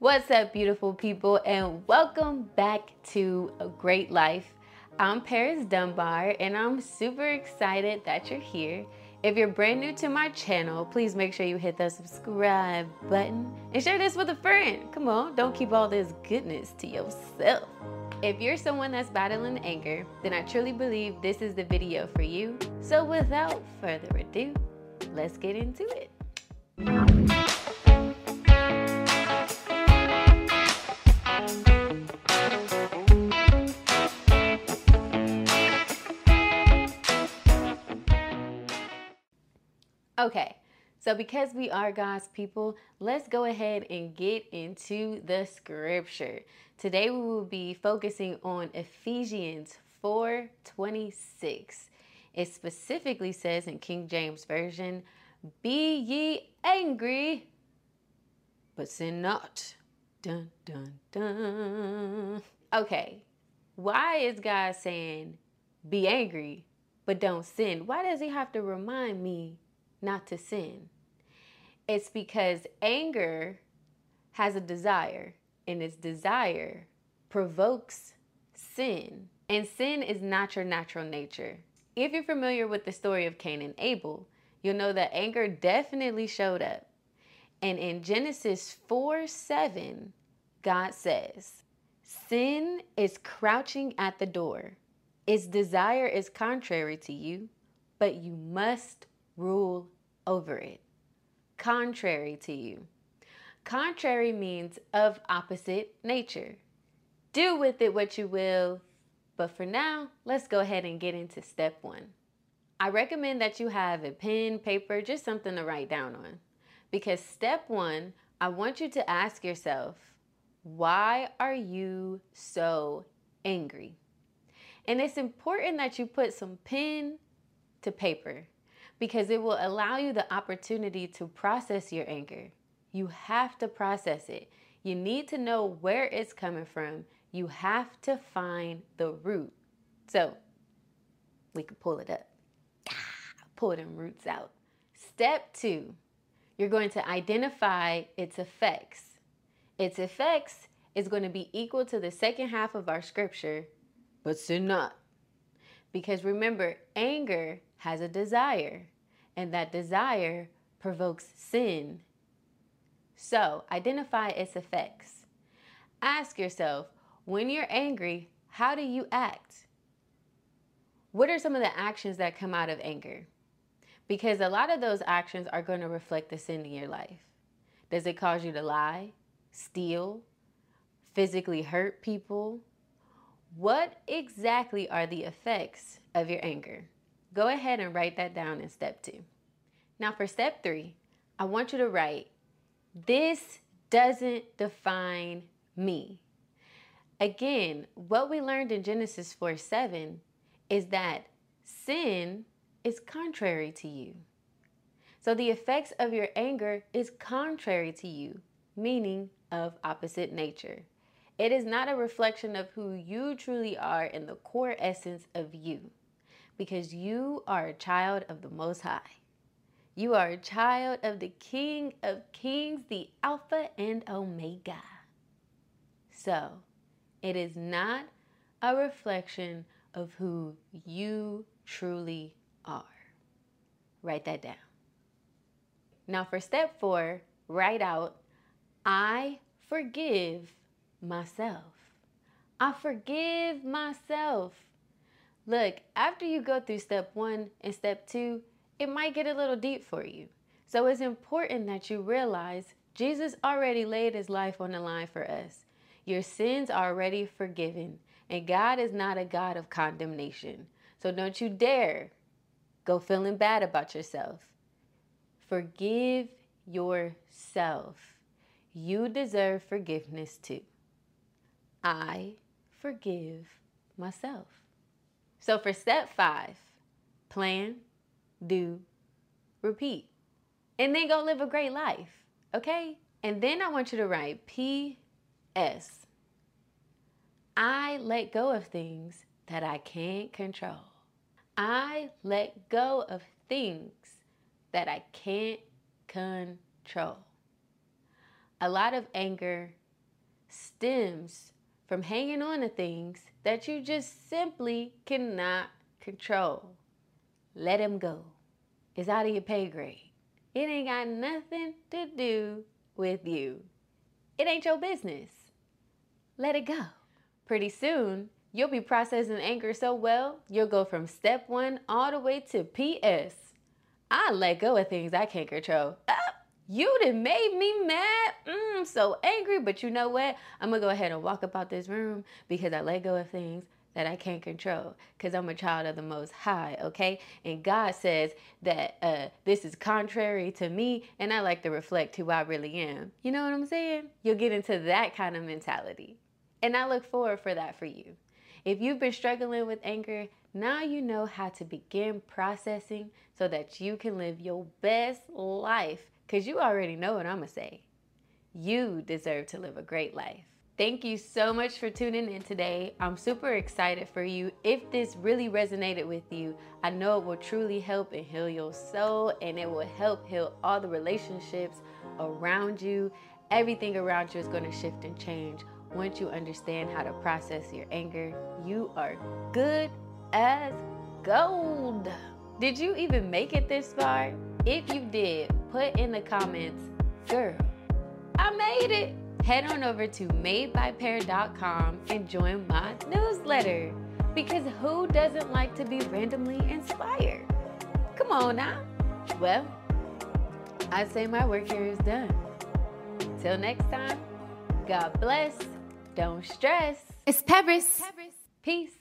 What's up, beautiful people, and welcome back to A Great Life. I'm Paris Dunbar, and I'm super excited that you're here. If you're brand new to my channel, please make sure you hit the subscribe button and share this with a friend. Come on, don't keep all this goodness to yourself. If you're someone that's battling anger, then I truly believe this is the video for you. So without further ado, let's get into it. Okay, so because we are God's people, let's go ahead and get into the scripture. Today we will be focusing on Ephesians 4:26. It specifically says in King James Version, "Be ye angry, but sin not." Dun dun dun. Okay. Why is God saying be angry but don't sin? Why does he have to remind me not to sin. It's because anger has a desire, and its desire provokes sin. And sin is not your natural nature. If you're familiar with the story of Cain and Abel, you'll know that anger definitely showed up. And in Genesis 4 7, God says, Sin is crouching at the door. Its desire is contrary to you, but you must rule over it, contrary to you. Contrary means of opposite nature. Do with it what you will, but for now, let's go ahead and get into step one. I recommend that you have a pen, paper, just something to write down on. Because step one, I want you to ask yourself, why are you so angry? And it's important that you put some pen to paper because it will allow you the opportunity to process your anger. You have to process it. You need to know where it's coming from. You have to find the root. So we can pull it up. Ah, pull them roots out. Step two, you're going to identify its effects. Its effects is going to be equal to the second half of our scripture, but sin not. Because remember, anger has a desire, and that desire provokes sin. So, identify its effects. Ask yourself when you're angry, how do you act? What are some of the actions that come out of anger? Because a lot of those actions are going to reflect the sin in your life. Does it cause you to lie, steal, physically hurt people? What exactly are the effects of your anger? Go ahead and write that down in step two. Now, for step three, I want you to write, This doesn't define me. Again, what we learned in Genesis 4 7 is that sin is contrary to you. So the effects of your anger is contrary to you, meaning of opposite nature. It is not a reflection of who you truly are in the core essence of you because you are a child of the Most High. You are a child of the King of Kings, the Alpha and Omega. So, it is not a reflection of who you truly are. Write that down. Now, for step four, write out I forgive myself. I forgive myself. Look, after you go through step one and step two, it might get a little deep for you. So it's important that you realize Jesus already laid his life on the line for us. Your sins are already forgiven, and God is not a God of condemnation. So don't you dare go feeling bad about yourself. Forgive yourself. You deserve forgiveness too. I forgive myself. So for step five, plan, do, repeat. And then go live a great life, okay? And then I want you to write P.S. I let go of things that I can't control. I let go of things that I can't control. A lot of anger stems from hanging on to things that you just simply cannot control. Let them go. It's out of your pay grade. It ain't got nothing to do with you. It ain't your business. Let it go. Pretty soon, you'll be processing anger so well, you'll go from step one all the way to PS. I let go of things I can't control. Ah, you done made me mad. Mm, so angry, but you know what? I'm gonna go ahead and walk about this room because I let go of things that I can't control because I'm a child of the Most High, okay? And God says that uh, this is contrary to me, and I like to reflect who I really am. You know what I'm saying? You'll get into that kind of mentality. And I look forward for that for you. If you've been struggling with anger, now you know how to begin processing so that you can live your best life because you already know what I'm going to say. You deserve to live a great life. Thank you so much for tuning in today. I'm super excited for you. If this really resonated with you, I know it will truly help and heal your soul and it will help heal all the relationships around you. Everything around you is going to shift and change once you understand how to process your anger. You are good as gold. Did you even make it this far? If you did, put in the comments, girl, I made it head on over to madebypar.com and join my newsletter. Because who doesn't like to be randomly inspired? Come on now. Well, I'd say my work here is done. Till next time, God bless. Don't stress. It's Paris. Peace.